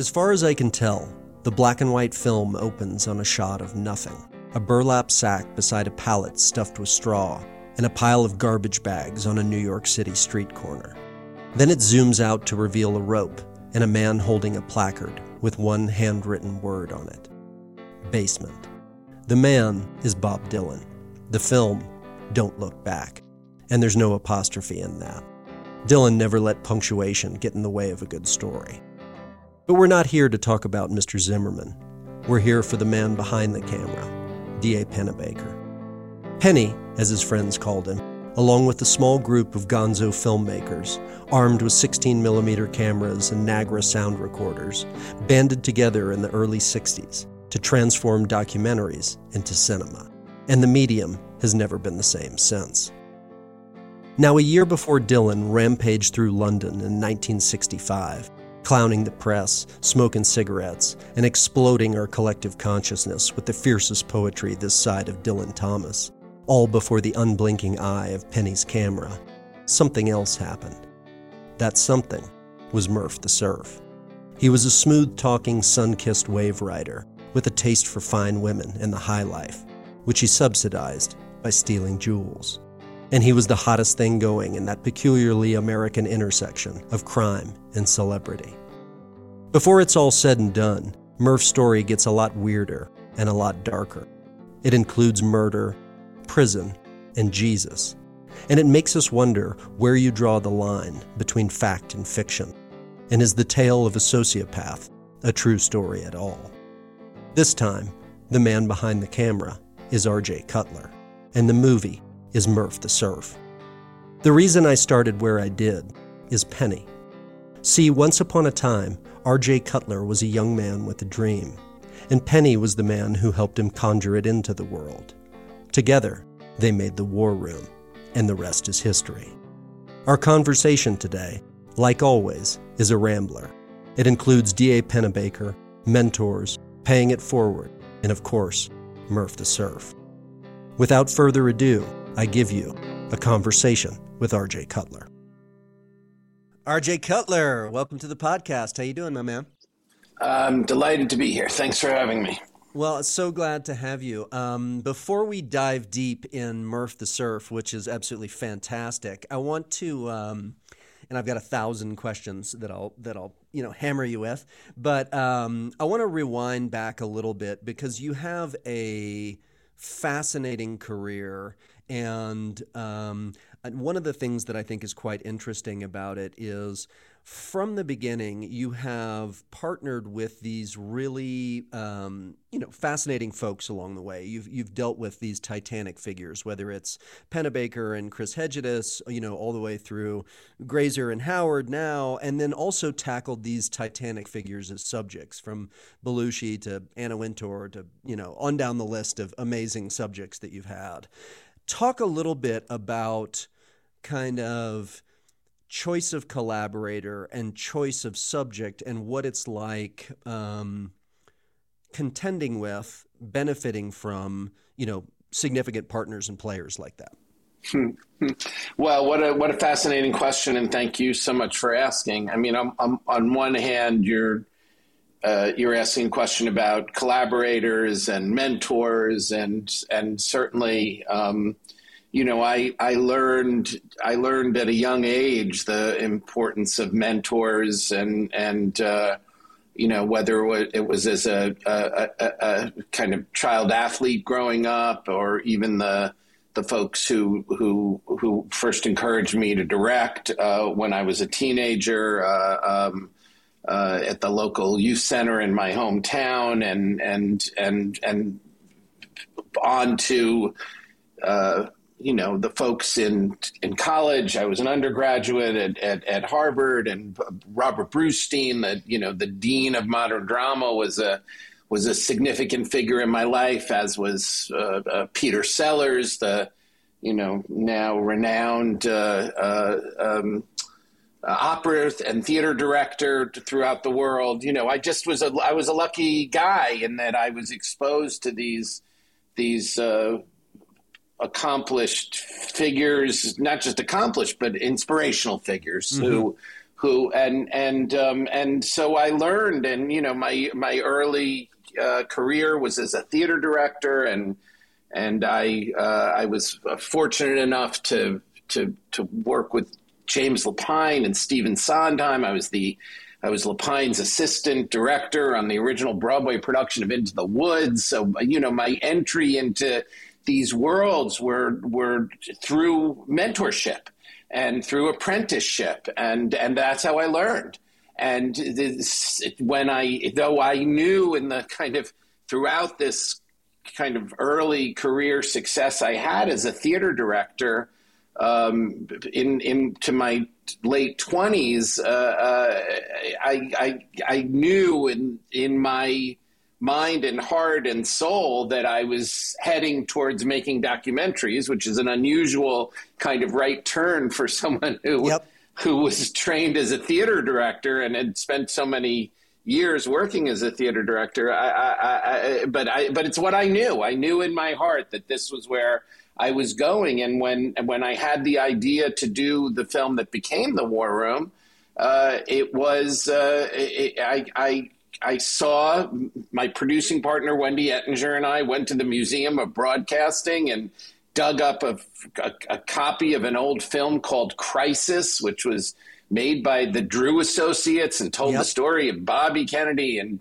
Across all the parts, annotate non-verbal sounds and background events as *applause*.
As far as I can tell, the black and white film opens on a shot of nothing a burlap sack beside a pallet stuffed with straw, and a pile of garbage bags on a New York City street corner. Then it zooms out to reveal a rope and a man holding a placard with one handwritten word on it Basement. The man is Bob Dylan. The film, Don't Look Back. And there's no apostrophe in that. Dylan never let punctuation get in the way of a good story. But we're not here to talk about Mr. Zimmerman. We're here for the man behind the camera, D.A. Pennebaker. Penny, as his friends called him, along with a small group of gonzo filmmakers, armed with 16mm cameras and Nagra sound recorders, banded together in the early 60s to transform documentaries into cinema. And the medium has never been the same since. Now, a year before Dylan rampaged through London in 1965, clowning the press, smoking cigarettes, and exploding our collective consciousness with the fiercest poetry this side of Dylan Thomas, all before the unblinking eye of Penny's camera, something else happened. That something was Murf the Surf. He was a smooth talking, sun kissed wave rider with a taste for fine women and the high life, which he subsidized by stealing jewels. And he was the hottest thing going in that peculiarly American intersection of crime and celebrity. Before it's all said and done, Murf's story gets a lot weirder and a lot darker. It includes murder, prison, and Jesus. And it makes us wonder where you draw the line between fact and fiction. And is the tale of a sociopath a true story at all? This time, the man behind the camera is RJ Cutler, and the movie is Murf the Surf. The reason I started where I did is Penny. See, once upon a time, R.J. Cutler was a young man with a dream, and Penny was the man who helped him conjure it into the world. Together, they made the war room, and the rest is history. Our conversation today, like always, is a rambler. It includes D.A. Pennebaker, mentors, paying it forward, and of course, Murf the Surf. Without further ado, I give you a conversation with RJ Cutler. RJ Cutler, welcome to the podcast. How you doing, my man? I'm delighted to be here. Thanks for having me. Well, so glad to have you. Um, before we dive deep in Murf the Surf, which is absolutely fantastic, I want to, um, and I've got a thousand questions that I'll that I'll you know hammer you with, but um, I want to rewind back a little bit because you have a fascinating career and um, one of the things that I think is quite interesting about it is from the beginning, you have partnered with these really, um, you know, fascinating folks along the way. You've you've dealt with these titanic figures, whether it's Pennebaker and Chris Hegedus, you know, all the way through Grazer and Howard now, and then also tackled these titanic figures as subjects, from Belushi to Anna Wintour to you know on down the list of amazing subjects that you've had. Talk a little bit about kind of choice of collaborator and choice of subject and what it's like um, contending with, benefiting from, you know, significant partners and players like that. well, what a what a fascinating question, and thank you so much for asking. I mean, I'm, I'm, on one hand, you're uh, you're asking a question about collaborators and mentors, and and certainly, um, you know, I I learned I learned at a young age the importance of mentors, and and uh, you know whether it was as a, a, a, a kind of child athlete growing up, or even the the folks who who who first encouraged me to direct uh, when I was a teenager. Uh, um, uh, at the local youth center in my hometown, and and and and on to uh, you know the folks in in college. I was an undergraduate at, at, at Harvard, and Robert Brustein, the you know the dean of modern drama, was a was a significant figure in my life, as was uh, uh, Peter Sellars, the you know now renowned uh, uh um, uh, opera and theater director throughout the world. You know, I just was a I was a lucky guy in that I was exposed to these these uh, accomplished figures, not just accomplished but inspirational figures mm-hmm. who who and and um, and so I learned, and you know, my my early uh, career was as a theater director, and and I uh, I was fortunate enough to to to work with James Lapine and Stephen Sondheim. I was the I was Lapine's assistant director on the original Broadway production of Into the Woods. So you know, my entry into these worlds were were through mentorship and through apprenticeship, and and that's how I learned. And this, when I, though I knew in the kind of throughout this kind of early career success I had as a theater director, um, in into my late twenties, uh, uh, I, I I knew in in my mind and heart and soul that I was heading towards making documentaries, which is an unusual kind of right turn for *laughs* someone who yep. who was trained as a theater director and had spent so many years working as a theater director. I, I, I, but I, but it's what I knew. I knew in my heart that this was where I was going. And when when I had the idea to do the film that became The War Room, uh, it was uh, it, I, I I saw my producing partner Wendy Ettinger and I went to the Museum of Broadcasting and dug up a, a, a, copy of an old film called Crisis, which was made by the Drew Associates and told yep. the story of Bobby Kennedy and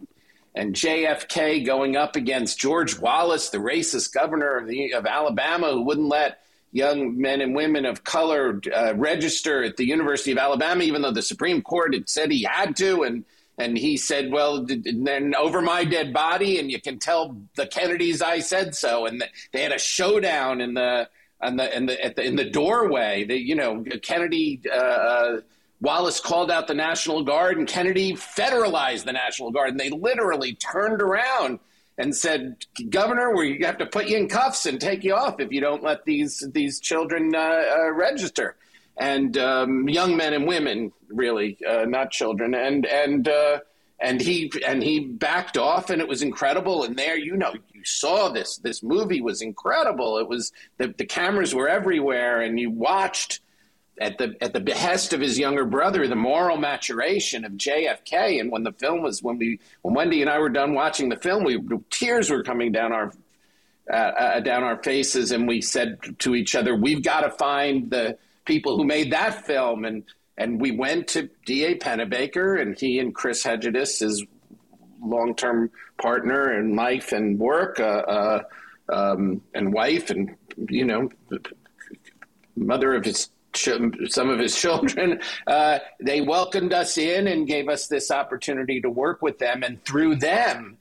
and JFK going up against George Wallace, the racist governor of, the, of Alabama, who wouldn't let young men and women of color uh, register at the University of Alabama, even though the Supreme Court had said he had to, and and he said, "Well, then over my dead body, and you can tell the Kennedys I said so." And they had a showdown in the in the in the, the in the doorway. The you know Kennedy. Uh, uh, Wallace called out the National Guard, and Kennedy federalized the National Guard, and they literally turned around and said, "Governor, we have to put you in cuffs and take you off if you don't let these these children uh, uh, register." and um, young men and women, really, uh, not children. And and uh, and he and he backed off, and it was incredible. And there, you know, you saw this. This movie was incredible. It was the, the cameras were everywhere, and you watched at the at the behest of his younger brother the moral maturation of JFK. And when the film was when we when Wendy and I were done watching the film, we tears were coming down our uh, uh, down our faces, and we said to each other, "We've got to find the." people who made that film. And, and we went to D.A. Pennebaker, and he and Chris Hegedus, his long term partner in life and work, uh, uh, um, and wife, and, you know, mother of his some of his children, *laughs* uh, they welcomed us in and gave us this opportunity to work with them. And through them,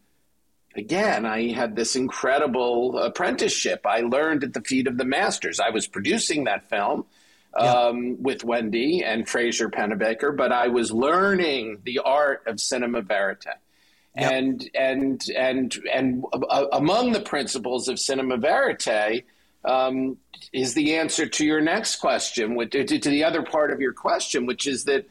again, I had this incredible apprenticeship. I learned at the feet of the masters. I was producing that film um, with Wendy and Frazer Pennebaker, but I was learning the art of cinema verite. Yep. And and and and uh, among the principles of cinema verite um, is the answer to your next question, to, to the other part of your question, which is that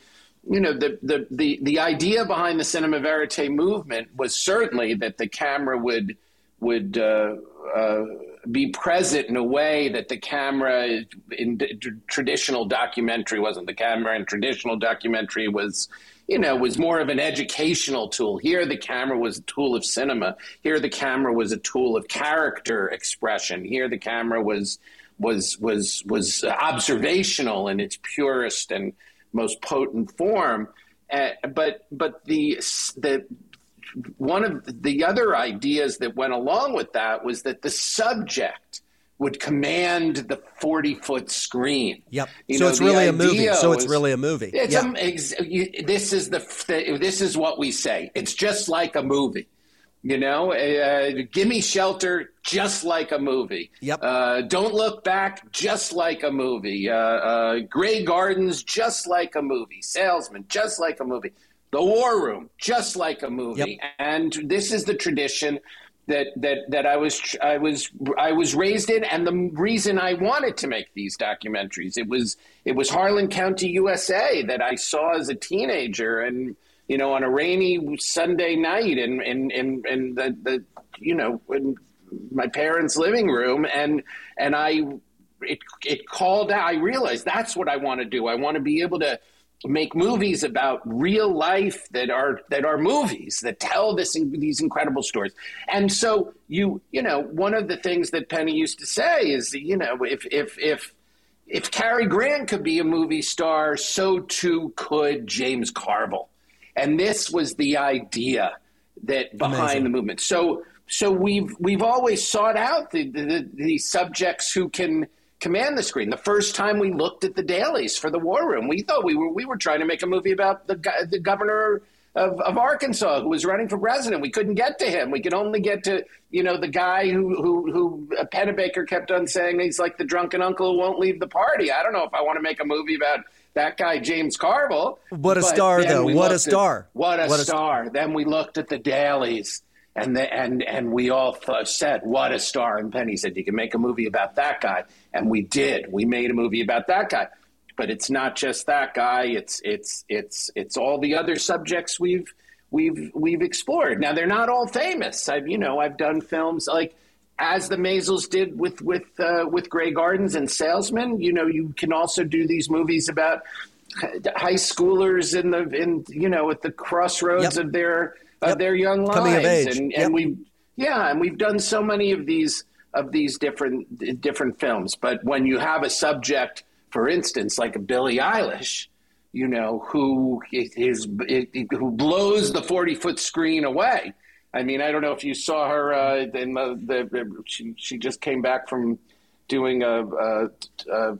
you know the, the the the idea behind the cinema verite movement was certainly that the camera would would uh, uh, be present in a way that the camera in traditional documentary wasn't. The camera in traditional documentary was, you know, was more of an educational tool. Here, the camera was a tool of cinema. Here, the camera was a tool of character expression. Here, the camera was was was was observational in its purest and most potent form. Uh, but but the the one of the other ideas that went along with that was that the subject would command the 40 foot screen. Yep. You so know, it's really a movie. So it's really a movie. It's yep. a, this is the, the, this is what we say. It's just like a movie. You know, uh, gimme shelter, just like a movie. Yep. Uh, don't look back, just like a movie. Uh, uh Grey Gardens, just like a movie. Salesman, just like a movie. The War Room, just like a movie. Yep. And this is the tradition that that that I was I was I was raised in, and the reason I wanted to make these documentaries it was it was Harlan County, USA, that I saw as a teenager, and you know, on a rainy Sunday night, in in in, in the, the you know in my parents' living room, and and I it it called out. I realized that's what I want to do. I want to be able to make movies about real life that are that are movies that tell this these incredible stories. And so you you know one of the things that Penny used to say is you know if if if if Cary Grant could be a movie star, so too could James Carville. And this was the idea that behind Amazing. the movement. So so we've we've always sought out the, the, the subjects who can command the screen. The first time we looked at the dailies for the War Room, we thought we were we were trying to make a movie about the the governor of, of Arkansas who was running for president. We couldn't get to him. We could only get to you know the guy who who who uh, Pennebaker kept on saying he's like the drunken uncle who won't leave the party. I don't know if I want to make a movie about that guy James Carville. What a star though! What a star! At, what a what star! A... Then we looked at the dailies and the, and and we all th- said, "What a star!" And Penny said, "You can make a movie about that guy," and we did. We made a movie about that guy, but it's not just that guy. It's it's it's it's all the other subjects we've we've we've explored. Now they're not all famous. I've you know I've done films like as the Maysles did with with uh, with Grey Gardens and Salesman. You know you can also do these movies about high schoolers in the in you know at the crossroads yep. of their of yep. their young lives. And, and we yeah, and we've done so many of these of these different different films. But when you have a subject, for instance, like a Billie Eilish, you know, who is who blows the forty foot screen away. I mean, I don't know if you saw her uh, in the, the she, she just came back from doing a, a, a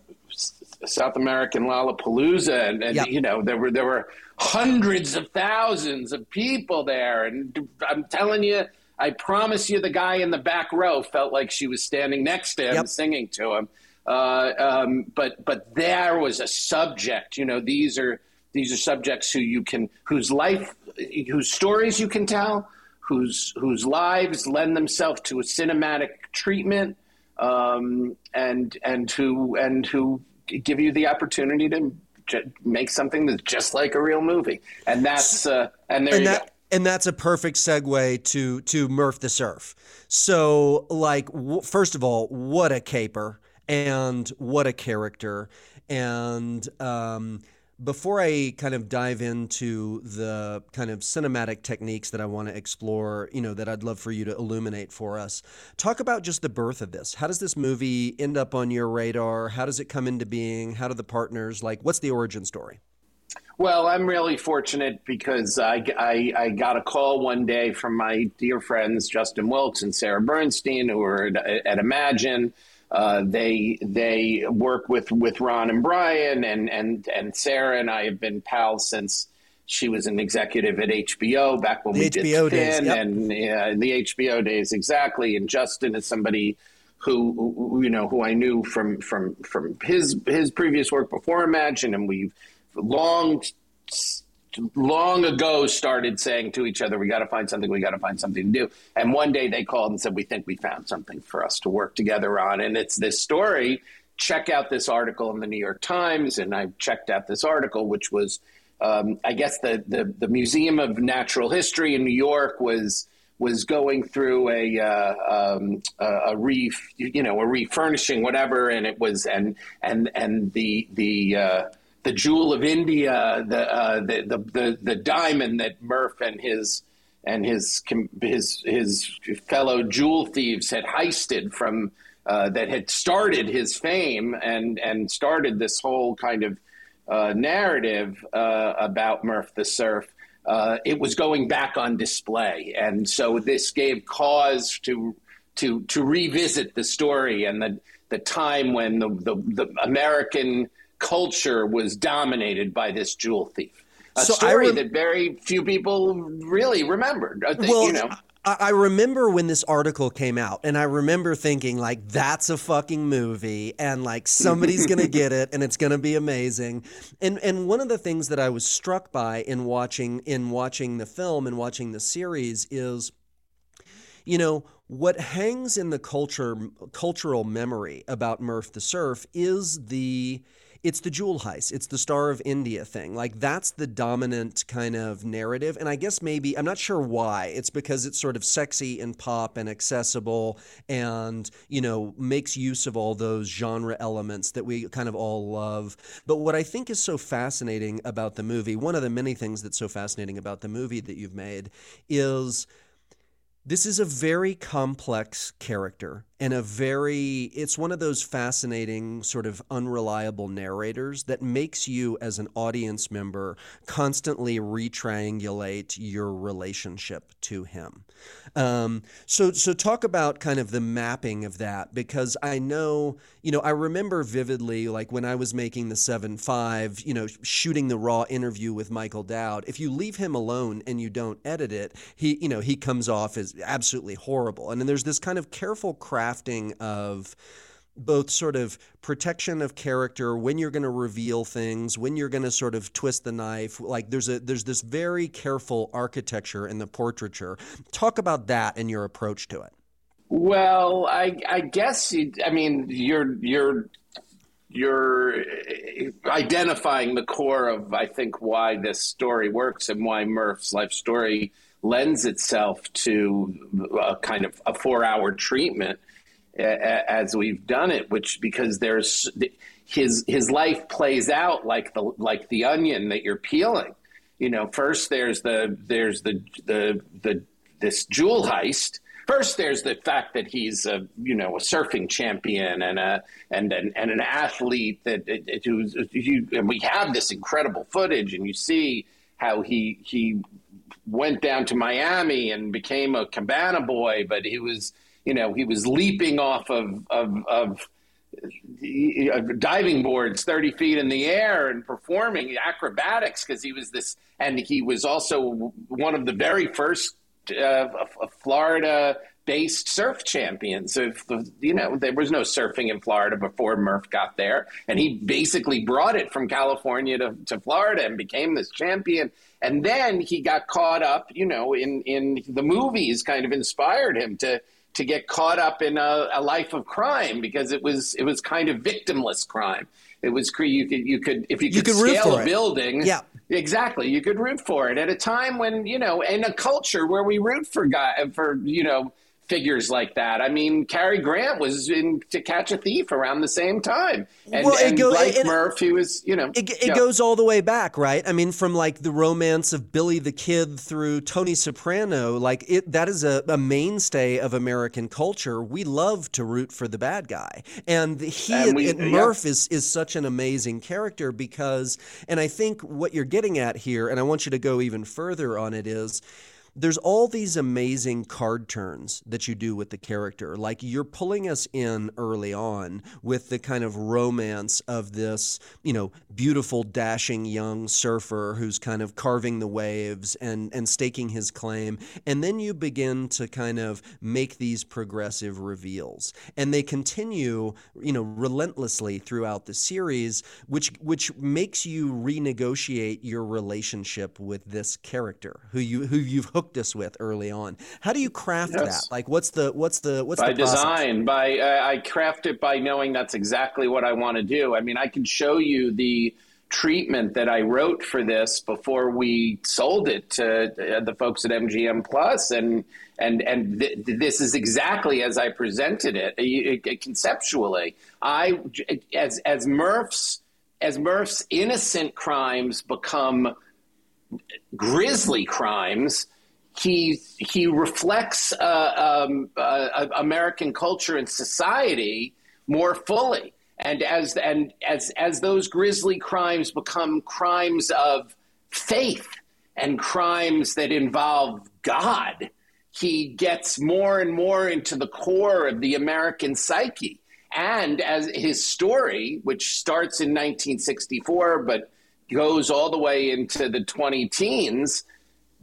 South American Lollapalooza, and, and yep. you know there were there were hundreds of thousands of people there, and I'm telling you, I promise you, the guy in the back row felt like she was standing next to him, yep. singing to him. Uh, um, but but there was a subject. You know, these are these are subjects who you can whose life, whose stories you can tell, whose whose lives lend themselves to a cinematic treatment, um, and and who and who give you the opportunity to make something that's just like a real movie, and that's uh, and there and you that, go. And that's a perfect segue to to Murf the Surf. So, like, w- first of all, what a caper and what a character, and um, before I kind of dive into the kind of cinematic techniques that I want to explore, you know, that I'd love for you to illuminate for us, talk about just the birth of this. How does this movie end up on your radar? How does it come into being? How do the partners, like, what's the origin story? Well, I'm really fortunate because I, I, I, got a call one day from my dear friends, Justin Wilkes and Sarah Bernstein, who are at, at Imagine uh, they they work with with Ron and Brian and and and Sarah and I have been pals since she was an executive at HBO back when the we HBO did Finn days, yep. and uh, the HBO days exactly. And Justin is somebody who you know who I knew from from from his his previous work before Imagine, and we've long long ago started saying to each other, we got to find something, we got to find something to do. And one day they called and said, we think we found something for us to work together on. And it's this story. Check out this article in the New York Times. And I checked out this article, which was, um, I guess, the, the, the, Museum of Natural History in New York was was going through a uh, um, a, re you know a refurnishing whatever and it was and and and the the uh, the jewel of India, the, uh, the, the, the the diamond that Murf and his and his his his fellow jewel thieves had heisted from uh, that had started his fame and and started this whole kind of uh, narrative uh, about Murf the Surf. Uh, it was going back on display, and so this gave cause to to to revisit the story and the the time when the the, the American culture was dominated by this jewel thief. A so story that very few people really remembered. Well, you know. I remember when this article came out, and I remember thinking, like, that's a fucking movie, and like somebody's gonna *laughs* get it, and it's gonna be amazing. And and one of the things that I was struck by in watching in watching the film and watching the series is, you know, what hangs in the culture cultural memory about Murf the Surf is the it's the jewel heist, it's the Star of India thing. Like that's the dominant kind of narrative. And I guess maybe I'm not sure why. It's because it's sort of sexy and pop and accessible and, you know, makes use of all those genre elements that we kind of all love. But what I think is so fascinating about the movie, one of the many things that's so fascinating about the movie that you've made is this is a very complex character and a very it's one of those fascinating sort of unreliable narrators that makes you as an audience member constantly retriangulate your relationship to him. Um, so so talk about kind of the mapping of that because i know you know i remember vividly like when i was making the 7-5 you know shooting the raw interview with michael dowd if you leave him alone and you don't edit it he you know he comes off as absolutely horrible. And then there's this kind of careful crafting of both sort of protection of character when you're going to reveal things when you're going to sort of twist the knife like there's a there's this very careful architecture in the portraiture. Talk about that and your approach to it. Well i i guess you, i mean you're you're you're identifying the core of i think why this story works and why murf's life story lends itself to a kind of a four hour treatment as we've done it, which because there's his his life plays out like the like the onion that you're peeling. You know, first there's the there's the the the this jewel heist. First, there's the fact that he's a you know a surfing champion and a and an, and an athlete that who's and we have this incredible footage, and you see how he he went down to Miami and became a cabana boy, but he was you know, he was leaping off of, of, of diving boards 30 feet in the air and performing acrobatics because he was this, and he was also one of the very first uh, Florida based surf champions. So, you know, there was no surfing in Florida before Murf got there. And he basically brought it from California to, to Florida and became this champion. And then he got caught up, you know, in, in the movies kind of inspired him to to get caught up in a, a, life of crime because it was it was kind of victimless crime. It was you could you could if you could, you could scale a building, yeah, exactly. You could root for it at a time when you know in a culture where we root for guy for you know figures like that. I mean, Cary Grant was in To Catch a Thief around the same time, and, well, and go, like it, Murf, he was, you know, it, it goes all the way back, right? I mean, from like the romance of Billy the Kid through Tony Soprano, like it that is a, a mainstay of American culture. We love to root for the bad guy, and he and we, Murf yeah. is is such an amazing character because, and I think what you're getting at here, and I want you to go even further on it is there's all these amazing card turns that you do with the character. Like you're pulling us in early on with the kind of romance of this, you know, beautiful, dashing young surfer who's kind of carving the waves and, and staking his claim. And then you begin to kind of make these progressive reveals. And they continue, you know, relentlessly throughout the series, which which makes you renegotiate your relationship with this character who you who you've hooked hooked us with early on. How do you craft yes. that? Like, what's the what's the what's by the design? By uh, I craft it by knowing that's exactly what I want to do. I mean, I can show you the treatment that I wrote for this before we sold it to uh, the folks at MGM Plus, and and and th- this is exactly as I presented it, it, it conceptually. I as as Murf's as Murf's innocent crimes become grisly crimes he he reflects uh, um, uh, American culture and society more fully. And as and as as those grisly crimes become crimes of faith and crimes that involve God, he gets more and more into the core of the American psyche. And as his story, which starts in 1964 but goes all the way into the 20 teens,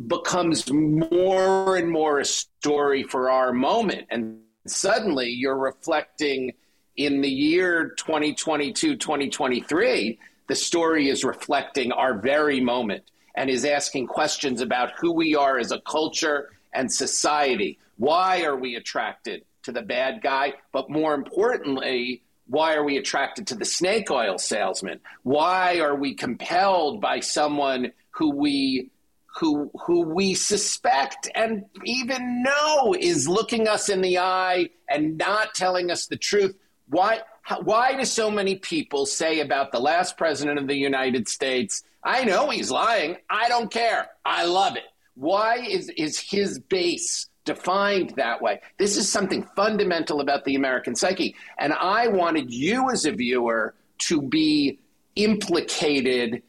becomes more and more a story for our moment. And suddenly you're reflecting in the year 2022, 2023, the story is reflecting our very moment and is asking questions about who we are as a culture and society. Why are we attracted to the bad guy? But more importantly, why are we attracted to the snake oil salesman? Why are we compelled by someone who we who who we suspect and even know is looking us in the eye and not telling us the truth? Why why do so many people say about the last president of the United States, I know he's lying, I don't care. I love it. Why is is his base defined that way. This is something fundamental about the American psyche. And I wanted you as a viewer to be implicated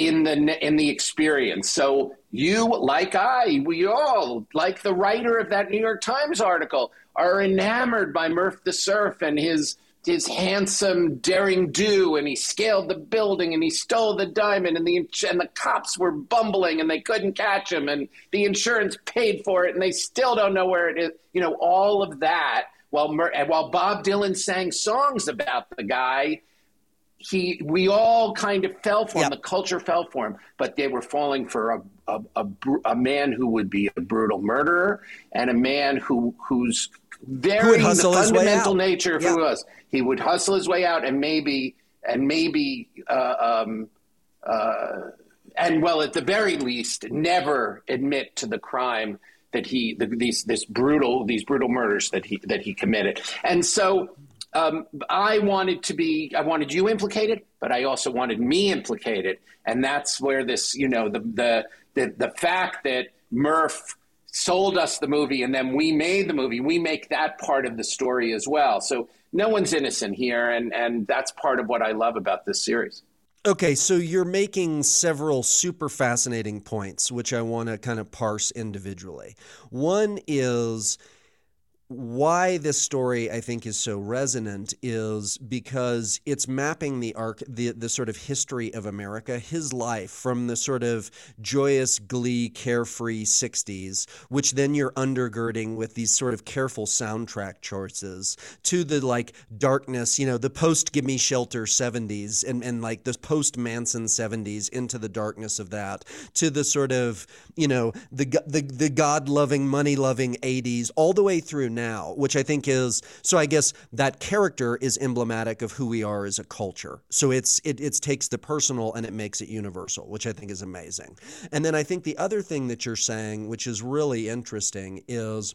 in the in the experience. So you, like I, we all, like the writer of that New York Times article, are enamored by Murf the Surf and his his handsome daring do and he scaled the building and he stole the diamond and the and the cops were bumbling and they couldn't catch him and the insurance paid for it and they still don't know where it is you know all of that while while Bob Dylan sang songs about the guy he we all kind of fell for him. The culture fell for him but they were falling for a a, a, a man who would be a brutal murderer and a man who who's very the fundamental nature of who he was. He would hustle his way out and maybe and maybe uh, um, uh, and well at the very least never admit to the crime that he the, these this brutal these brutal murders that he that he committed. And so um, I wanted to be I wanted you implicated but I also wanted me implicated and that's where this you know the the the, the fact that Murf sold us the movie and then we made the movie we make that part of the story as well so no one's innocent here, and and that's part of what I love about this series. Okay, so you're making several super fascinating points, which I want to kind of parse individually. One is why this story I think is so resonant is because it's mapping the arc the the sort of history of America, his life from the sort of joyous glee carefree 60s, which then you're undergirding with these sort of careful soundtrack choices to the like darkness, you know, the post Gimme Shelter 70s and and like the post Manson 70s into the darkness of that to the sort of, you know, the the the God-loving money-loving 80s all the way through now, which I think is so. I guess that character is emblematic of who we are as a culture. So it's it it takes the personal and it makes it universal, which I think is amazing. And then I think the other thing that you're saying, which is really interesting, is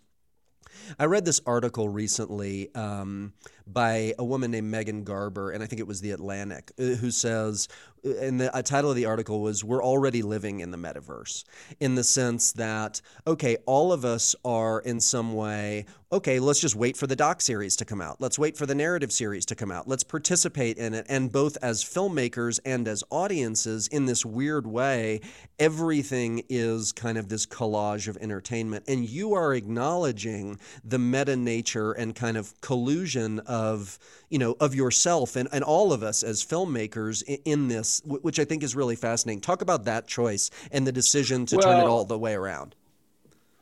I read this article recently um, by a woman named Megan Garber, and I think it was The Atlantic, uh, who says, uh, and the title of the article was We're Already Living in the Metaverse, in the sense that, okay, all of us are in some way, okay, let's just wait for the doc series to come out. Let's wait for the narrative series to come out. Let's participate in it. And both as filmmakers and as audiences, in this weird way, everything is kind of this collage of entertainment. And you are acknowledging the meta nature and kind of collusion you know of yourself and, and all of us as filmmakers in, in this which i think is really fascinating talk about that choice and the decision to well, turn it all the way around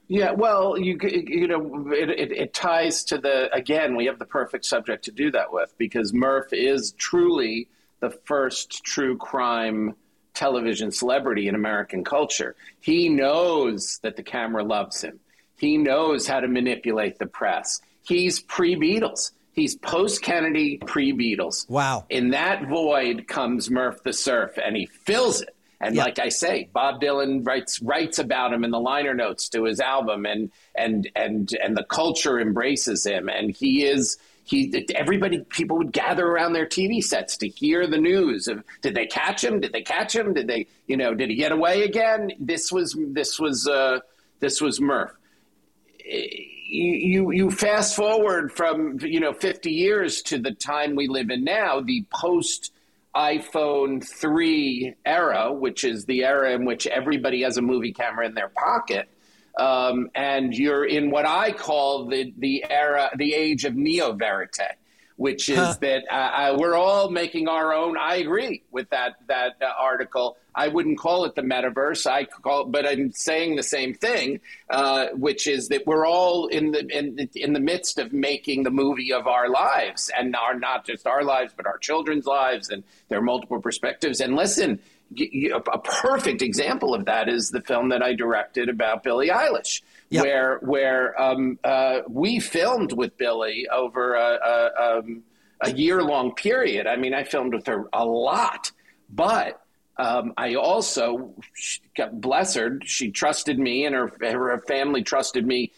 yeah, well, you you know, it, it, it, ties to the again. We have the perfect subject to do that with because Murph is truly the first true crime television celebrity in American culture. He knows that the camera loves him. He knows how to manipulate the press. He's pre Beatles. He's post Kennedy, pre Beatles. Wow. In that void comes Murf the Surf, and he fills it. And like I say, Bob Dylan writes writes about him in the liner notes to his album, and and and and the culture embraces him, and he is he everybody people would gather around their TV sets to hear the news of did they catch him? Did they catch him? Did they you know did he get away again? This was this was uh, this was Murf you you fast forward from you know 50 years to the time we live in now, the post iPhone 3 era, which is the era in which everybody has a movie camera in their pocket. Um, and you're in what I call the the era, the age of neo verite, which is huh. that uh, uh, we're all making our own. I agree with that that uh, article. I wouldn't call it the metaverse. I call, but I'm saying the same thing, uh, which is that we're all in the in, in the midst of making the movie of our lives, and are not just our lives, but our children's lives, and there are multiple perspectives. And listen, a perfect example of that is the film that I directed about Billie Eilish, yep. where where um, uh, we filmed with Billie over a, a, um, a year long period. I mean, I filmed with her a lot, but um, I also, bless her, she trusted me and her, her family trusted me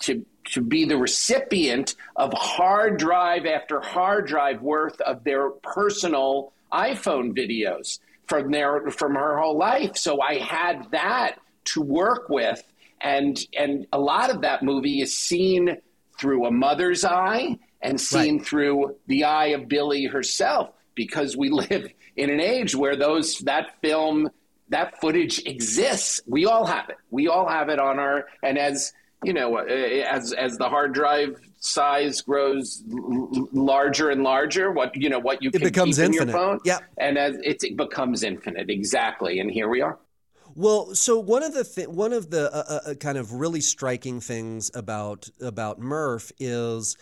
to, to be the recipient of hard drive after hard drive worth of their personal iPhone videos from their from her whole life. So I had that to work with, and and a lot of that movie is seen through a mother's eye and seen right. through the eye of Billie herself because we *laughs* live in an age where those that film that footage exists. We all have it. We all have it on our and as you know, uh, as as the hard drive size grows l- larger and larger, what you know, what you it can becomes keep infinite. in your phone, yeah, and as it becomes infinite, exactly. And here we are. Well, so one of the th- one of the uh, uh, uh kind of really striking things about about Murf is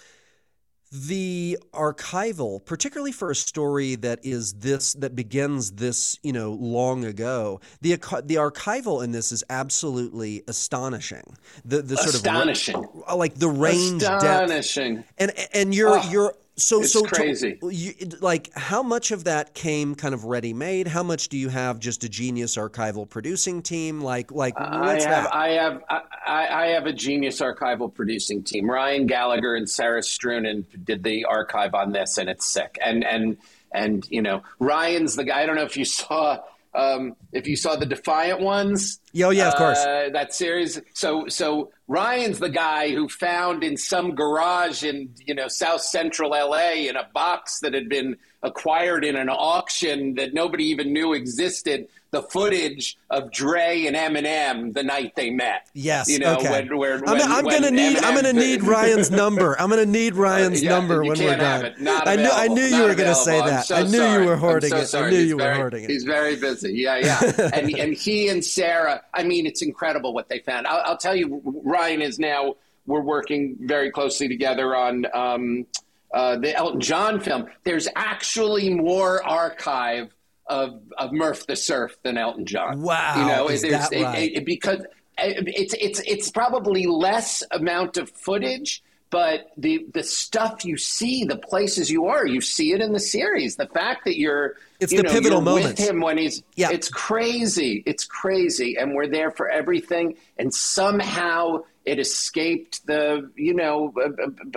the archival particularly for a story that is this that begins this you know long ago the the archival in this is absolutely astonishing the the sort of astonishing like the range astonishing depth. and and you're oh. you're so it's so crazy. To, you, like how much of that came kind of ready made? How much do you have just a genius archival producing team? Like like I have that? I have I, I have a genius archival producing team. Ryan Gallagher and Sarah Strunin did the archive on this, and it's sick. And and and you know Ryan's the guy. I don't know if you saw um, if you saw the Defiant ones. Oh yeah, of course. Uh, that series. So so Ryan's the guy who found in some garage in you know South Central LA in a box that had been acquired in an auction that nobody even knew existed the footage of Dre and Eminem the night they met. Yes, you know okay. when, when, I'm, I'm when gonna need Eminem, I'm gonna need Ryan's number. I'm gonna need *laughs* Ryan's yeah, number when we're done. I knew I knew you were gonna say that. So I knew sorry. you were hoarding so it. Sorry. I knew he's you very, were hoarding it. He's very busy. Yeah, yeah. *laughs* and and he and Sarah. I mean, it's incredible what they found. I'll, I'll tell you, Ryan is now. We're working very closely together on. Um, uh, the Elton John film, there's actually more archive of, of Murf the Surf than Elton John. Wow, you know, is that right? It, it, because it's it's it's probably less amount of footage, but the the stuff you see, the places you are, you see it in the series. The fact that you're it's the know, pivotal moment with him when he's yeah. it's crazy, it's crazy, and we're there for everything, and somehow it escaped the you know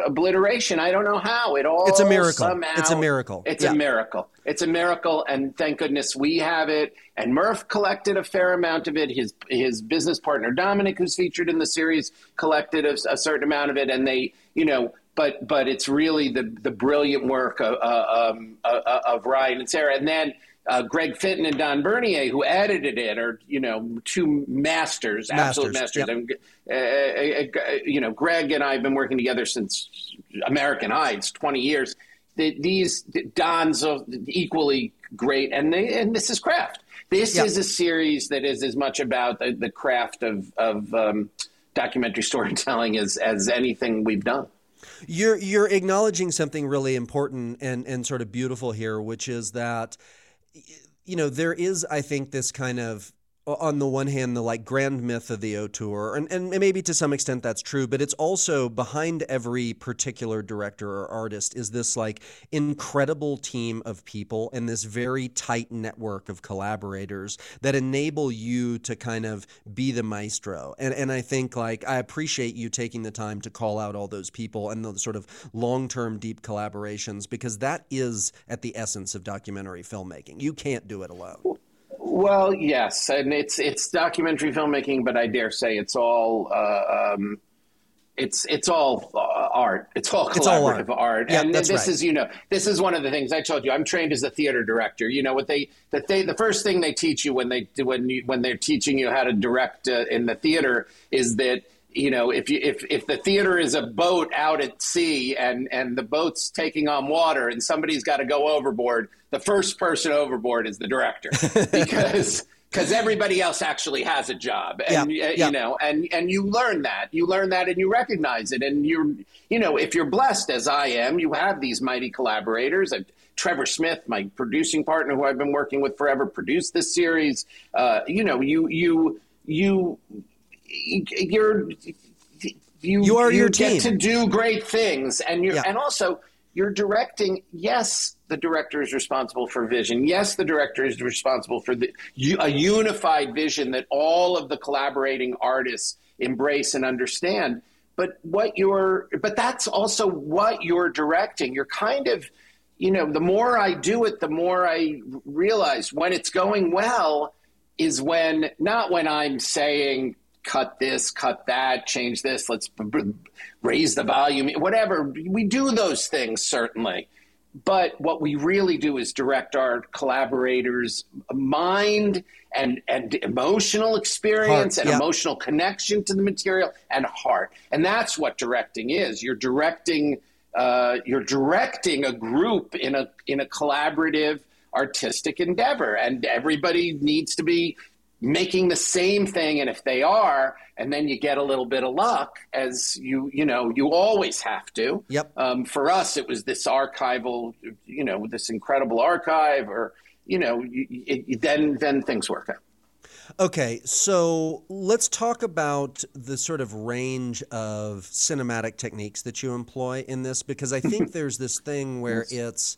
obliteration. I don't know how it all. It's a miracle. Somehow, it's a miracle. It's yeah. a miracle. It's a miracle, and thank goodness we have it. And Murf collected a fair amount of it. His his business partner Dominic, who's featured in the series, collected a, a certain amount of it, and they you know. But but it's really the the brilliant work of, uh, um, uh, of Ryan and Sarah, and then uh, Greg Finton and Don Bernier, who edited it, are you know two masters, absolute masters. Yep. And, uh, uh, you know, Greg and I have been working together since American Heights, twenty years. The, these Don's are equally great, and they, and this is craft. This yep. is a series that is as much about the, the craft of of um, documentary *laughs* storytelling as as anything we've done. You're you're acknowledging something really important and and sort of beautiful here, which is that you know, there is, I think, this kind of on the one hand, the like grand myth of the auteur, and, and maybe to some extent that's true, but it's also behind every particular director or artist is this like incredible team of people and this very tight network of collaborators that enable you to kind of be the maestro. And and I think like I appreciate you taking the time to call out all those people and the sort of long term deep collaborations because that is at the essence of documentary filmmaking. You can't do it alone. Well, yes, and it's it's documentary filmmaking, but I dare say it's all uh, um, it's it's all uh, art. It's all collaborative it's all art. Yeah, and that's this right. is you know this is one of the things I told you. I'm trained as a theater director. You know what they that they the first thing they teach you when they when you when they're teaching you how to direct uh, in the theater is that you know if you if if the theater is a boat out at sea and and the boat's taking on water and somebody's got to go overboard the first person overboard is the director. *laughs* Because because everybody else actually has a job. And Yeah, uh, yeah. you know and and you learn that. You learn that and you recognize it. And you're you know if you're blessed as I am you have these mighty collaborators. Uh, Trevor Smith, my producing partner, who I've been working with forever, produced this series. Uh, you know, you you you you're you You are you your get team. to do great things, and you Yeah. and also you're directing. Yes, the director is responsible for vision. Yes, the director is responsible for the, a unified vision that all of the collaborating artists embrace and understand. But what you're, but that's also what you're directing. You're kind of, you know, the more I do it, the more I realize when it's going well is when not when I'm saying cut this, cut that, change this, let's raise the volume, whatever. We do those things certainly. But what we really do is direct our collaborators' mind and, and emotional experience heart, and emotional connection to the material and heart. And that's what directing is. You're directing uh, you're directing a group in a in a collaborative artistic endeavor, and everybody needs to be making the same thing and if they are and then you get a little bit of luck as you you know you always have to. Yep. Um, for us it was this archival you know this incredible archive or you know it, it, then then things work out. Okay, so let's talk about the sort of range of cinematic techniques that you employ in this because I think *laughs* there's this thing where it's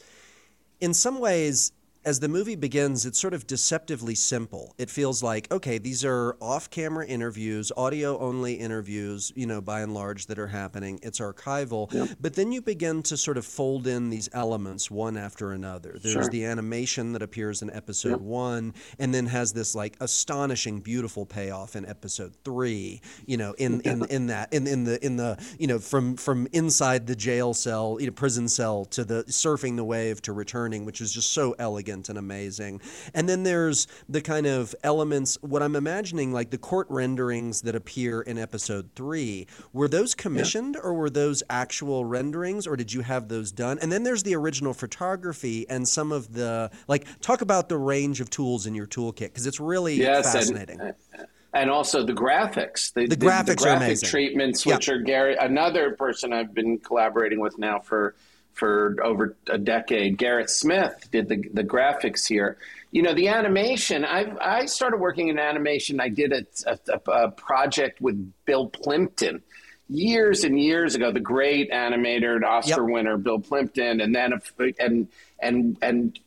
in some ways as the movie begins, it's sort of deceptively simple. It feels like, okay, these are off camera interviews, audio only interviews, you know, by and large that are happening. It's archival. Yep. But then you begin to sort of fold in these elements one after another. There's sure. the animation that appears in episode yep. one and then has this like astonishing, beautiful payoff in episode three, you know, in, in, in that, in, in the, in the, you know, from, from inside the jail cell, you know, prison cell to the surfing the wave to returning, which is just so elegant elegant and amazing. And then there's the kind of elements, what I'm imagining, like the court renderings that appear in episode three. Were those commissioned yeah. or were those actual renderings or did you have those done? And then there's the original photography and some of the, like, talk about the range of tools in your toolkit because it's really yes, fascinating. And, and also the graphics, the, the, the graphics the, graphic treatments, which are Gary, another person I've been collaborating with now for for over a decade. Garrett Smith did the, the graphics here. You know, the animation, I I started working in animation. I did a, a, a, project with Bill Plympton years and years ago, the great animator and Oscar yep. winner Bill Plympton, and then and and and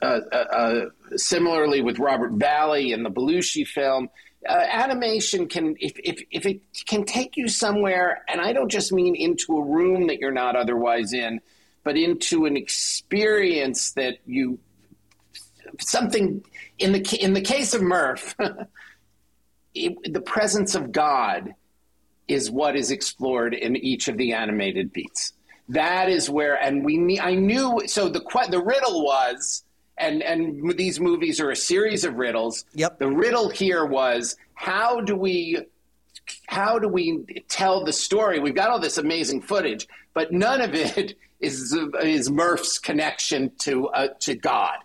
uh, uh, uh, similarly with Robert Valley and the Belushi film uh, animation can if, if, if it can take you somewhere and i don't just mean into a room that you're not otherwise in but into an experience that you something in the in the case of murf *laughs* it, the presence of god is what is explored in each of the animated beats. That is where and we i knew so the the riddle was and and these movies are a series of riddles. Yep. The riddle here was how do we how do we tell the story? We've got all this amazing footage, but none of it *laughs* is is Murf's connection to uh, to God.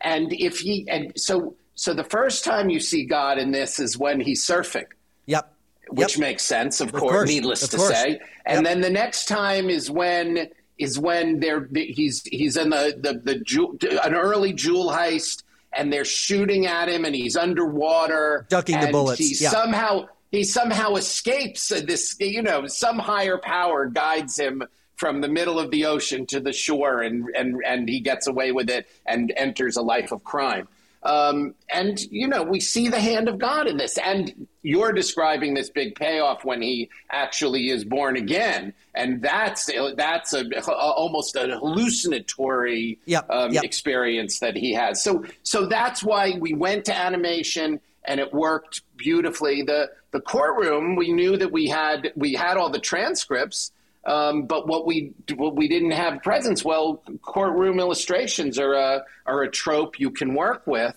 And if he and so so the first time you see God in this is when he's surfing. Yep. Which yep. makes sense, of, of course, course, needless of to course. say. And yep. then the next time is when is when they're he's he's in the the, the jewel, an early jewel heist and they're shooting at him and he's underwater ducking the bullets he yeah. somehow he somehow escapes this you know some higher power guides him from the middle of the ocean to the shore and and and he gets away with it and enters a life of crime um, and you know we see the hand of God in this, and you're describing this big payoff when he actually is born again, and that's that's a, a almost a hallucinatory yep, um, yep. experience that he has. So so that's why we went to animation, and it worked beautifully. the The courtroom, we knew that we had we had all the transcripts. Um, but what we what we didn't have presence. Well, courtroom illustrations are a are a trope you can work with.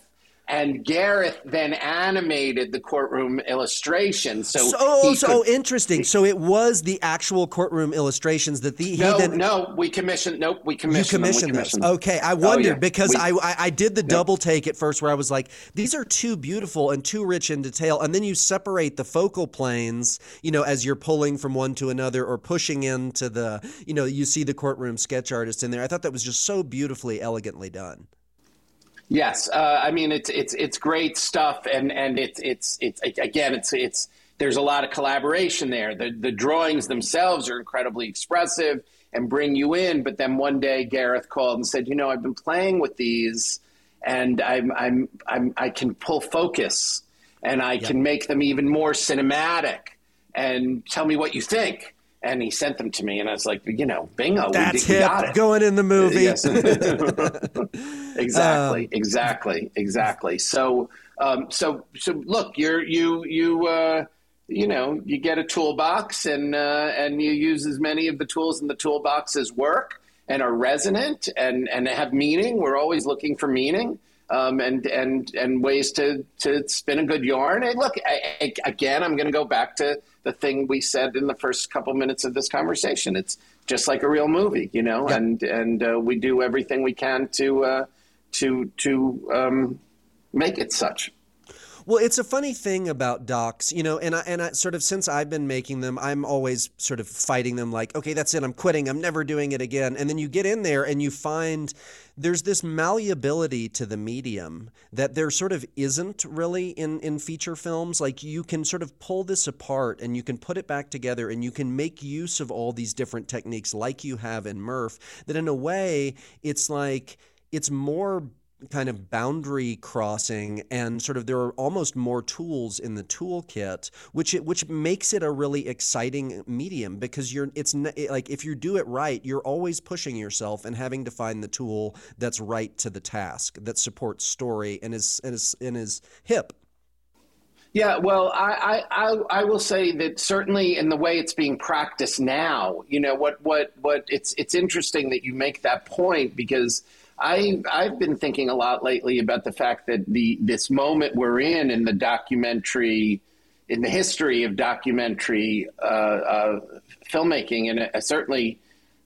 And Gareth then animated the courtroom illustrations. So, so, oh, so could, interesting. So it was the actual courtroom illustrations that the no, then, no, we commissioned. Nope, we commissioned. You commissioned, them, commissioned those. Okay, I wondered oh, yeah. because we, I, I did the double take at first where I was like, these are too beautiful and too rich in detail, and then you separate the focal planes, you know, as you're pulling from one to another or pushing into the, you know, you see the courtroom sketch artist in there. I thought that was just so beautifully, elegantly done. Yes, uh, I mean it's it's it's great stuff, and and it's it's it's again it's it's there's a lot of collaboration there. The the drawings themselves are incredibly expressive and bring you in. But then one day Gareth called and said, you know, I've been playing with these, and I'm I'm, I'm I can pull focus, and I can make them even more cinematic. And tell me what you think and he sent them to me, and I was like, you know, bingo, that's we, we got it. Going in the *laughs* movie, yes. *laughs* *laughs* exactly, um, exactly, exactly. So, um, so, so look, you're you you uh, you know you get a toolbox, and uh, and you use as many of the tools in the toolbox as work and are resonant and and have meaning. We're always looking for meaning. Um, and and and ways to to spin a good yarn. And look, I, I, again, I'm going to go back to the thing we said in the first couple minutes of this conversation. It's just like a real movie, you know, yep. and and uh, we do everything we can to uh, to to um, make it such. Well, it's a funny thing about docs, you know, and I, and I, sort of since I've been making them, I'm always sort of fighting them like, okay, that's it, I'm quitting, I'm never doing it again. And then you get in there and you find there's this malleability to the medium that there sort of isn't really in, in feature films. Like you can sort of pull this apart and you can put it back together and you can make use of all these different techniques like you have in Murf, that in a way, it's like, it's more kind of boundary crossing and sort of there are almost more tools in the toolkit which it, which makes it a really exciting medium because you're it's like if you do it right you're always pushing yourself and having to find the tool that's right to the task that supports story and is and is and is hip. Yeah, well, I, I, I will say that certainly in the way it's being practiced now, you know, what, what, what it's, it's interesting that you make that point because I I've been thinking a lot lately about the fact that the this moment we're in in the documentary, in the history of documentary uh, uh, filmmaking, and uh, certainly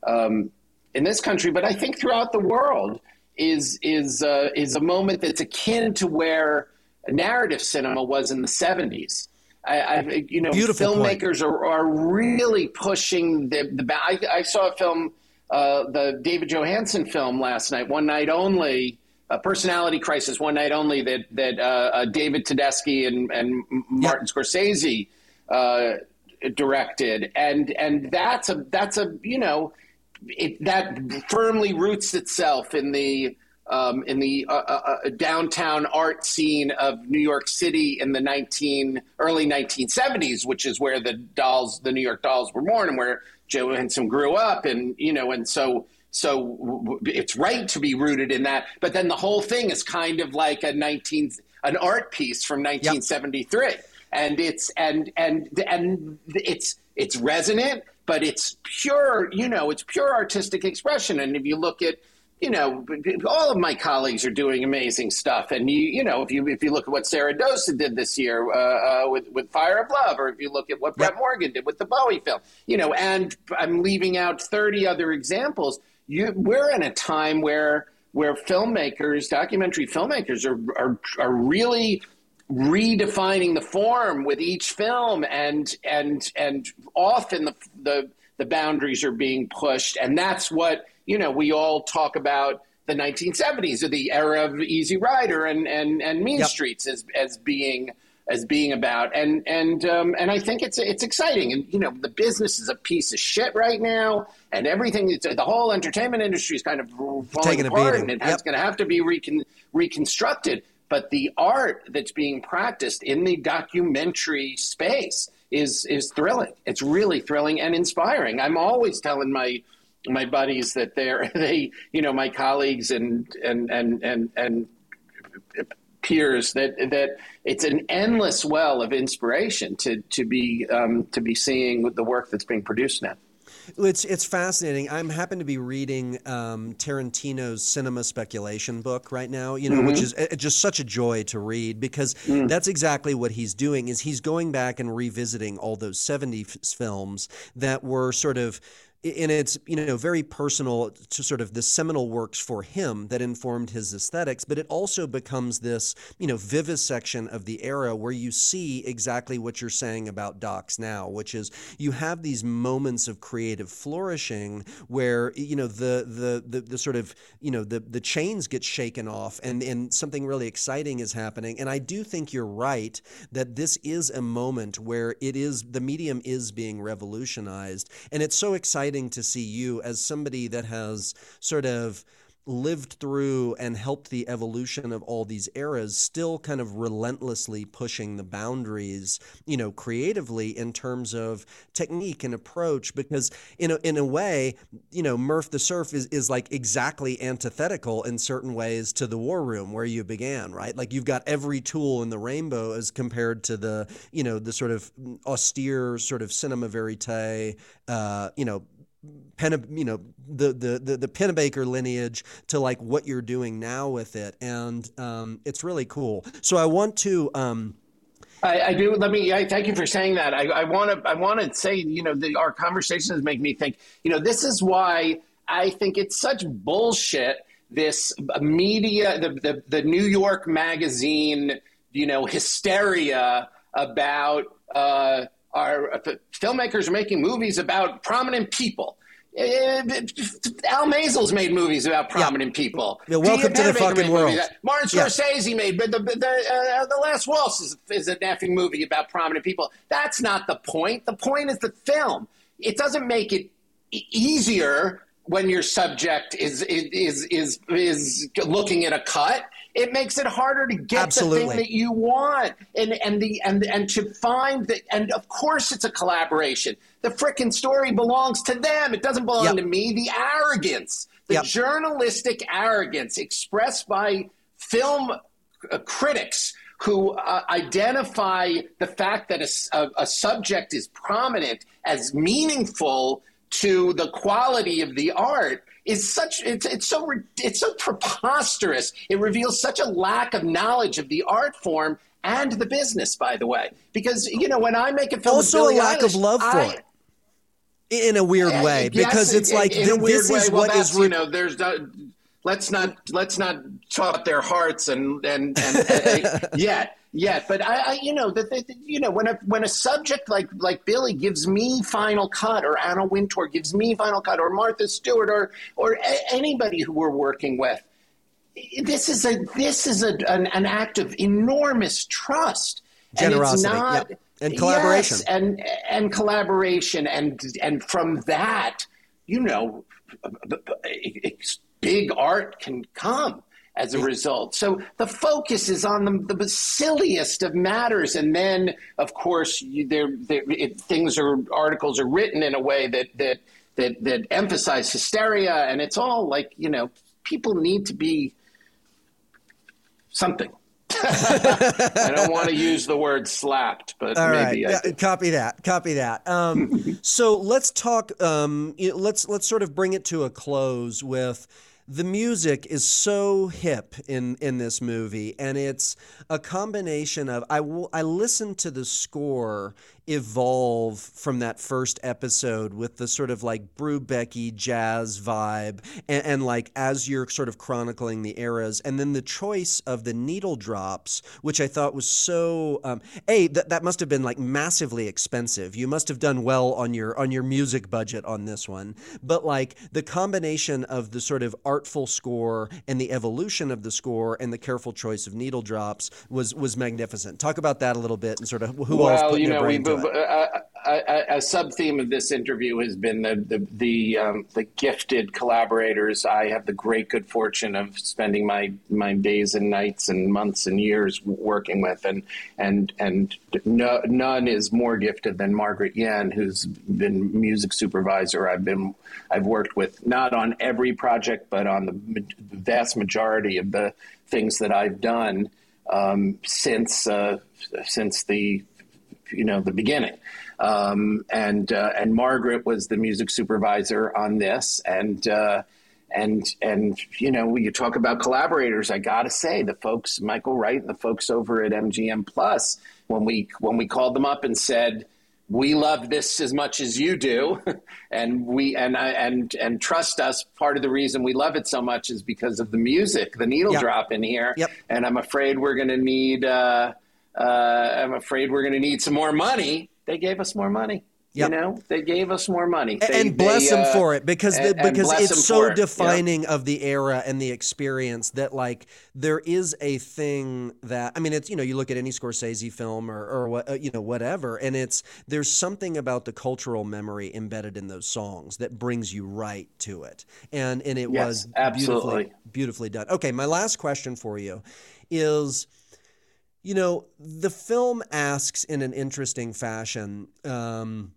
um, in this country, but I think throughout the world, is is uh, is a moment that's akin to where narrative cinema was in the seventies. I, I, you know, Beautiful filmmakers are, are really pushing the the. I, I saw a film uh, the David Johansen film last night, One Night Only, a personality crisis, One Night Only, that that uh, uh, David Tedeschi and, and Martin yep. Scorsese uh, directed, and and that's a that's a you know it, that firmly roots itself in the um, in the uh, uh, downtown art scene of New York City in the 19 early 1970s, which is where the dolls, the New York dolls, were born, and where Johansen grew up, and you know, and so so it's right to be rooted in that. But then the whole thing is kind of like a 19 an art piece from 1973, yep. and it's and and and it's it's resonant, but it's pure. You know, it's pure artistic expression. And if you look at you know, all of my colleagues are doing amazing stuff. And you, you know, if you if you look at what Sara Dosa did this year uh, uh, with with Fire of Love, or if you look at what Brett Morgen did with the Bowie film, you know, and I'm leaving out 30 other examples. You, we're in a time where where filmmakers, documentary filmmakers, are are, are really redefining the form with each film, and and and often the the the boundaries are being pushed, and that's what you know, we all talk about the 1970s or the era of Easy Rider and and and Mean yep. Streets as as being as being about. And and um, and I think it's it's exciting. And you know the business is a piece of shit right now and everything the whole entertainment industry is kind of falling Taking apart and it's yep. going to have to be recon, reconstructed. But the art that's being practiced in the documentary space is is thrilling. It's really thrilling and inspiring. I'm always telling my my buddies that they're *laughs* they you know my colleagues and and and and and peers that that it's an endless well of inspiration to to be um, to be seeing the work that's being produced now. It's it's fascinating. I'm happen to be reading um, Tarantino's cinema speculation book right now. You know, mm-hmm. which is uh, just such a joy to read because mm. that's exactly what he's doing. Is he's going back and revisiting all those '70s films that were sort of and it's you know very personal to sort of the seminal works for him that informed his aesthetics but it also becomes this you know vivisection of the era where you see exactly what you're saying about docs now which is you have these moments of creative flourishing where you know the the the, the sort of you know the the chains get shaken off and and something really exciting is happening. And I do think you're right that this is a moment where it is the medium is being revolutionized and it's so exciting exciting to see you as somebody that has sort of lived through and helped the evolution of all these eras still kind of relentlessly pushing the boundaries you know creatively in terms of technique and approach. Because in a, in a way you know Murf the Surf is, is like exactly antithetical in certain ways to the war room where you began right? Like you've got every tool in the rainbow as compared to the you know the sort of austere sort of cinema verite uh, you know Pen, you know, the the the, the Pennebaker lineage to like what you're doing now with it, and um, it's really cool. So I want to. Um, I, I, do. Let me. I thank you for saying that. I want to. I want to say, you know, the, our conversations make me think. You know, this is why I think it's such bullshit. This media, the the, the New York Magazine, you know, hysteria about. Uh, are uh, filmmakers are making movies about prominent people. Uh, Al Maysles made movies about prominent yeah. people. Yeah, welcome to the fucking world. Martin Scorsese yeah. made, but the the, uh, the Last Waltz is, is a effing movie about prominent people. That's not the point. The point is the film. It doesn't make it easier when your subject is is is is looking at a cut it makes it harder to get Absolutely. the thing that you want and and the and and to find that and of course it's a collaboration the freaking story belongs to them it doesn't belong yep. to me the arrogance the yep. journalistic arrogance expressed by film uh, critics who uh, identify the fact that a, a, a subject is prominent as meaningful to the quality of the art is such it's, it's so it's so preposterous. It reveals such a lack of knowledge of the art form and the business. By the way, because you know when I make a film, also a lack Eilish, of love for I, it. In a weird way, yes, because it's in, like in th- this way. is well, what is re- you know. There's let's not let's not talk their hearts and and, and uh, *laughs* yet yet. But I, I you know that you know when a when a subject like like Billie gives me Final Cut or Anna Wintour gives me Final Cut or Martha Stewart or or a- anybody who we're working with, this is a this is a, an, an act of enormous trust. Generosity, and, not, yep. and collaboration, yes, and and collaboration, and and from that, you know, big art can come as a result. So the focus is on the, the silliest of matters, and then of course you, there, there it, things are articles are written in a way that that that that emphasize hysteria, and it's all like you know people need to be something. *laughs* I don't want to use the word slapped, but All maybe right. Yeah, copy that. Copy that. Um, *laughs* so let's talk. Um, let's let's sort of bring it to a close with the music is so hip in in this movie and it's a combination of I will I listened to the score evolve from that first episode with the sort of like Brubecky jazz vibe and, and, like as you're sort of chronicling the eras and then the choice of the needle drops which I thought was so um, a that, that must have been like massively expensive. You must have done well on your on your music budget on this one. But like the combination of the sort of artful score and the evolution of the score and the careful choice of needle drops was was magnificent. Talk about that a little bit and sort of who well, else put you your know, brain we, a, a, a sub theme of this interview has been the the the, um, the, gifted collaborators. I have the great good fortune of spending my my days and nights and months and years working with, and and and no, none is more gifted than Margaret Yen, who's been music supervisor. I've been I've worked with not on every project, but on the vast majority of the things that I've done um, since uh, since the you know the beginning. Um, and uh, and Margaret was the music supervisor on this, and uh, and and you know you talk about collaborators. I got to say the folks, Michael Wright and the folks over at MGM Plus, when we when we called them up and said we love this as much as you do, *laughs* and we and I and and trust us. Part of the reason we love it so much is because of the music, the needle yep. drop in here. Yep. And I'm afraid we're going to need. Uh, uh, I'm afraid we're going to need some more money. They gave us more money. Yep. You know, they gave us more money, they, and bless they, them uh, for it because the, because it's so defining of the era and the experience that like there is a thing that I mean it's you know you look at any Scorsese film or or what uh, you know whatever and it's there's something about the cultural memory embedded in those songs that brings you right to it and and it yes, was absolutely beautifully beautifully done. Okay, my last question for you is you know, the film asks in an interesting fashion. Um,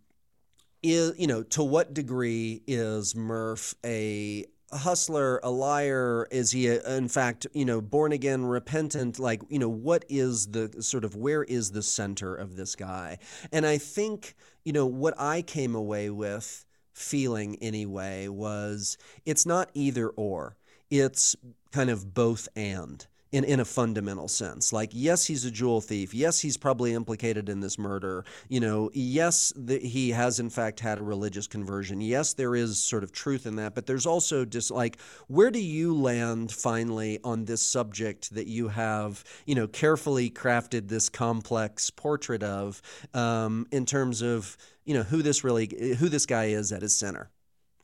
is you know to what degree is Murf a hustler, a liar? Is he, a, in fact, you know, born again, repentant? Like, you know, what is the sort of where is the center of this guy? And I think, you know, what I came away with feeling anyway was it's not either or, it's kind of both and in, in a fundamental sense. Like, yes, he's a jewel thief. Yes, he's probably implicated in this murder. You know, yes, the, he has in fact had a religious conversion. Yes, there is sort of truth in that, but there's also just like, where do you land finally on this subject that you have, you know, carefully crafted this complex portrait of um, in terms of, you know, who this really, who this guy is at his center?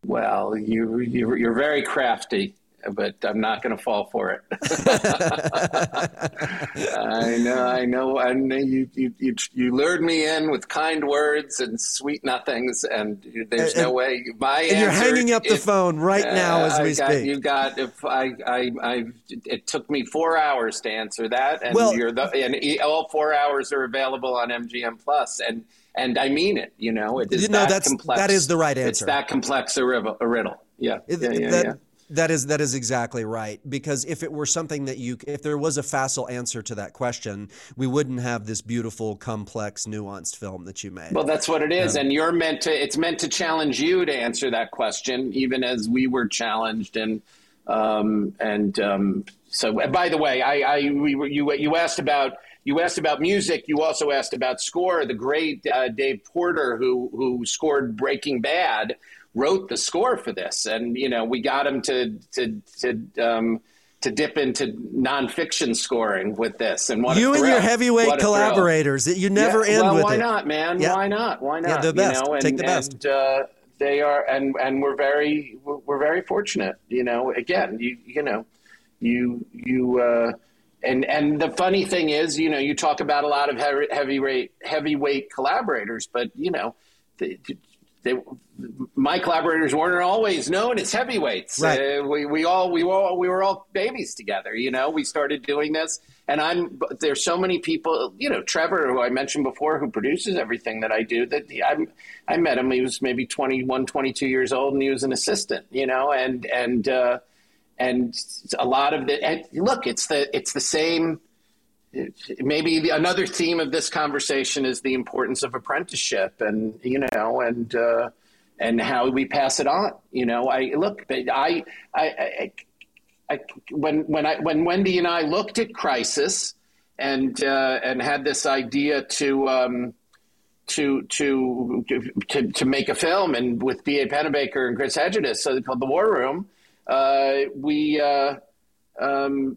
Well, you, you're very crafty but I'm not going to fall for it. *laughs* *laughs* I know, I know, I know. You, you, you, you lured me in with kind words and sweet nothings, and there's and, no way. My and you're hanging up the phone right uh, now as we got, speak. You got. If I, I, I, it took me four hours to answer that, and well, you're the, and all four hours are available on MGM Plus, and and I mean it. You know, it is no, that that's complex. that is the right answer. It's that complex a riddle. A riddle. Yeah, it, yeah, yeah, that, yeah. That is that is exactly right. Because if it were something that you, if there was a facile answer to that question, we wouldn't have this beautiful, complex, nuanced film that you made. Well, that's what it is, um, and you're meant to. It's meant to challenge you to answer that question, even as we were challenged. And um, and um, so, by the way, I, I we were, you you asked about you asked about music. You also asked about score. The great uh, Dave Porter, who who scored Breaking Bad, wrote the score for this, and you know we got him to to to um, to dip into nonfiction scoring with this. And what you and your heavyweight collaborators, that you never yeah, end well, with why it. not, man? Yeah. Why not? Why not? Yeah, the best. You know, and, Take the best. And, uh, they are, and and we're very we're very fortunate. You know, again, you you know, you you. Uh, and and the funny thing is, you know, you talk about a lot of heavy, heavyweight heavyweight collaborators, but you know, the, they, my collaborators weren't always known as heavyweights. Right. Uh, we, we all we were all, we were all babies together. You know, we started doing this, and I'm there's so many people. You know, Trevor, who I mentioned before, who produces everything that I do. That I I met him. He was maybe 21, 22 years old, and he was an assistant. You know, and and uh, and a lot of the and look, it's the it's the same maybe another theme of this conversation is the importance of apprenticeship and you know and uh, and how we pass it on you know i look I, I i I, when when i when wendy and i looked at crisis and uh, and had this idea to um, to, to to to make a film and with D.A. Pennebaker and Chris Hegedus, so called The War Room, uh, we uh, um,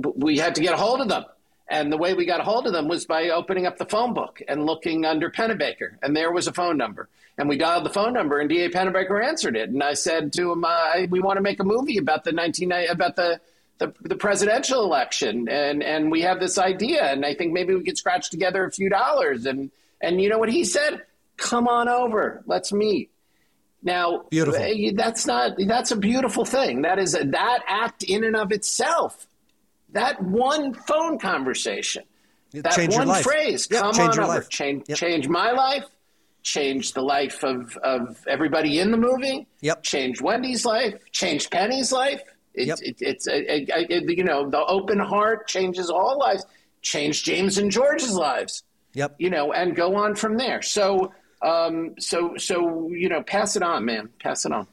we had to get a hold of them and the way we got a hold of them was by opening up the phone book and looking under Pennebaker, and there was a phone number. And we dialed the phone number, and D.A. Pennebaker answered it. And I said to him, uh, "We want to make a movie about the 19 about the, the the presidential election, and and we have this idea, and I think maybe we could scratch together a few dollars." And and you know what he said? Come on over, let's meet. Now, beautiful. Eh, that's not. That's a beautiful thing. That is a, that act in and of itself that one phone conversation, that one phrase, yep, come on over, change, yep. change my life, change the life of, of everybody in the movie, yep. change Wendy's life, change Penny's life. It, yep. it, it's, a, a, you know, the open heart changes all lives, change James and George's lives. Yep. You know, and go on from there. So, um, so, so, you know, pass it on, man. Pass it on.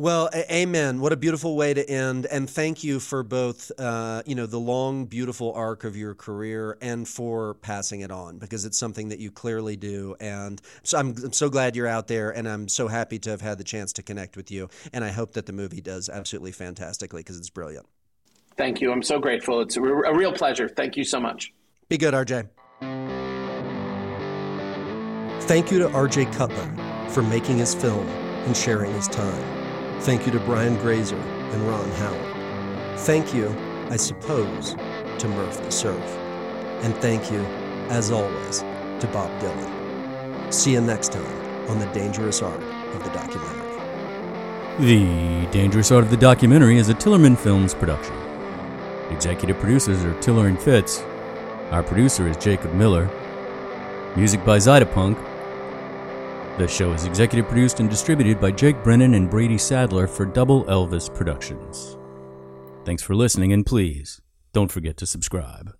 Well, amen. What a beautiful way to end. And thank you for both, uh, you know, the long, beautiful arc of your career and for passing it on because it's something that you clearly do. And so I'm, I'm so glad you're out there and I'm so happy to have had the chance to connect with you. And I hope that the movie does absolutely fantastically because it's brilliant. Thank you. I'm so grateful. It's a, a real pleasure. Thank you so much. Be good, RJ. Thank you to RJ Cutler for making his film and sharing his time. Thank you to Brian Grazer and Ron Howard. Thank you, I suppose, to Murf the Surf. And thank you, as always, to Bob Dylan. See you next time on The Dangerous Art of the Documentary. The Dangerous Art of the Documentary is a Tillerman Films production. Executive producers are Tiller and Fitz. Our producer is Jacob Miller. Music by Zytopunk. The show is executive produced and distributed by Jake Brennan and Brady Sadler for Double Elvis Productions. Thanks for listening, and please don't forget to subscribe.